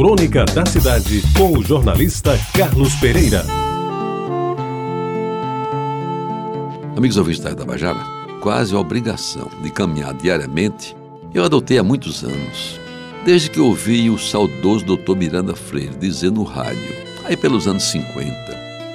Crônica da Cidade, com o jornalista Carlos Pereira. Amigos ouvintes da Tabajara, quase a obrigação de caminhar diariamente eu adotei há muitos anos. Desde que ouvi o saudoso Dr. Miranda Freire dizer no rádio, aí pelos anos 50,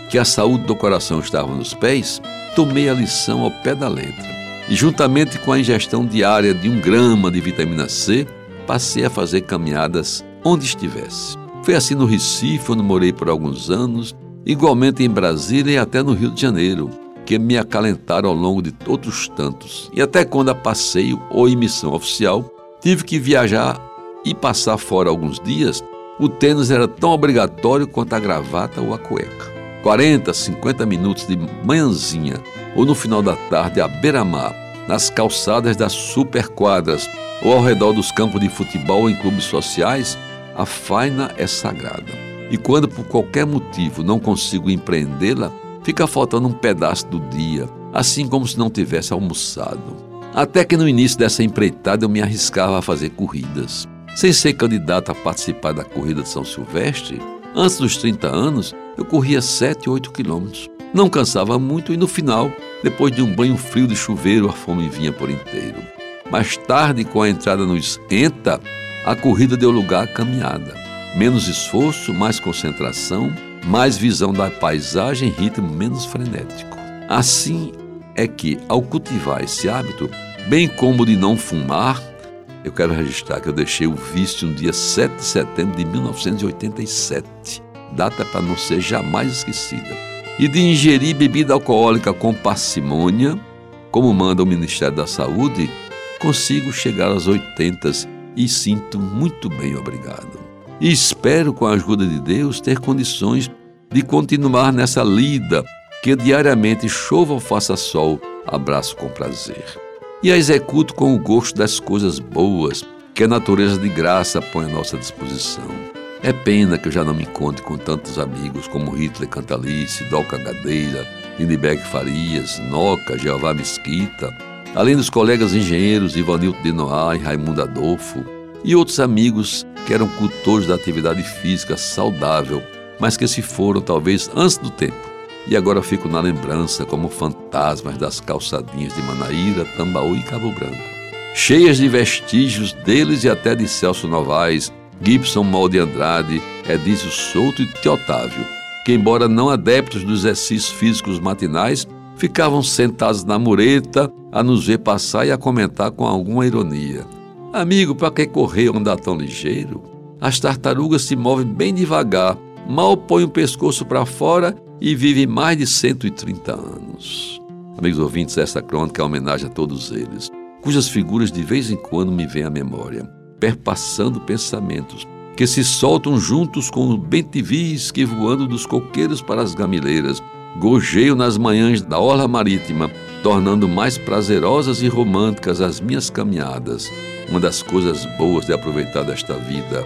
que a saúde do coração estava nos pés, tomei a lição ao pé da letra. E juntamente com a ingestão diária de um grama de vitamina C, passei a fazer caminhadas onde estivesse. Foi assim no Recife, onde morei por alguns anos, igualmente em Brasília e até no Rio de Janeiro, que me acalentaram ao longo de outros tantos. E até quando a passeio ou em missão oficial, tive que viajar e passar fora alguns dias, o tênis era tão obrigatório quanto a gravata ou a cueca. 40, 50 minutos de manhãzinha ou no final da tarde à beira-mar, nas calçadas das superquadras ou ao redor dos campos de futebol em clubes sociais, a faina é sagrada. E quando por qualquer motivo não consigo empreendê-la, fica faltando um pedaço do dia, assim como se não tivesse almoçado. Até que no início dessa empreitada eu me arriscava a fazer corridas. Sem ser candidato a participar da corrida de São Silvestre, antes dos 30 anos, eu corria 7, 8 quilômetros. Não cansava muito e no final, depois de um banho frio de chuveiro, a fome vinha por inteiro. Mais tarde, com a entrada no esquenta, a corrida deu lugar à caminhada. Menos esforço, mais concentração, mais visão da paisagem, ritmo menos frenético. Assim é que, ao cultivar esse hábito, bem como de não fumar, eu quero registrar que eu deixei o vício no dia 7 de setembro de 1987, data para não ser jamais esquecida, e de ingerir bebida alcoólica com parcimônia, como manda o Ministério da Saúde, consigo chegar aos 80 e sinto muito bem, obrigado e espero, com a ajuda de Deus, ter condições de continuar nessa lida que diariamente chova ou faça sol, abraço com prazer. E a executo com o gosto das coisas boas que a natureza de graça põe à nossa disposição. É pena que eu já não me encontre com tantos amigos como Hitler Cantalice, Dolca Gadeira, Lindbergh Farias, Noca, Jeová Mesquita, além dos colegas engenheiros Ivanildo de Noá e Raimundo Adolfo, e outros amigos que eram cultores da atividade física saudável, mas que se foram talvez antes do tempo. E agora fico na lembrança como fantasmas das calçadinhas de Manaíra, Tambaú e Cabo Branco, cheias de vestígios deles e até de Celso Novaes, Gibson Mal de Andrade, Edício Souto e Teotávio, que, embora não adeptos dos exercícios físicos matinais, ficavam sentados na mureta a nos ver passar e a comentar com alguma ironia. Amigo, para que correr ou andar tão ligeiro? As tartarugas se movem bem devagar, mal põem o pescoço para fora e vivem mais de 130 anos. Amigos ouvintes, esta crônica é homenagem a todos eles, cujas figuras de vez em quando me vêm à memória, perpassando pensamentos que se soltam juntos com o bentivis que voando dos coqueiros para as gamileiras, gojeio nas manhãs da orla marítima, tornando mais prazerosas e românticas as minhas caminhadas. Uma das coisas boas de aproveitar desta vida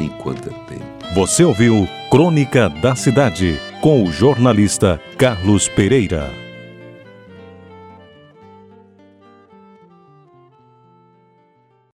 enquanto é tempo. Você ouviu Crônica da Cidade com o jornalista Carlos Pereira.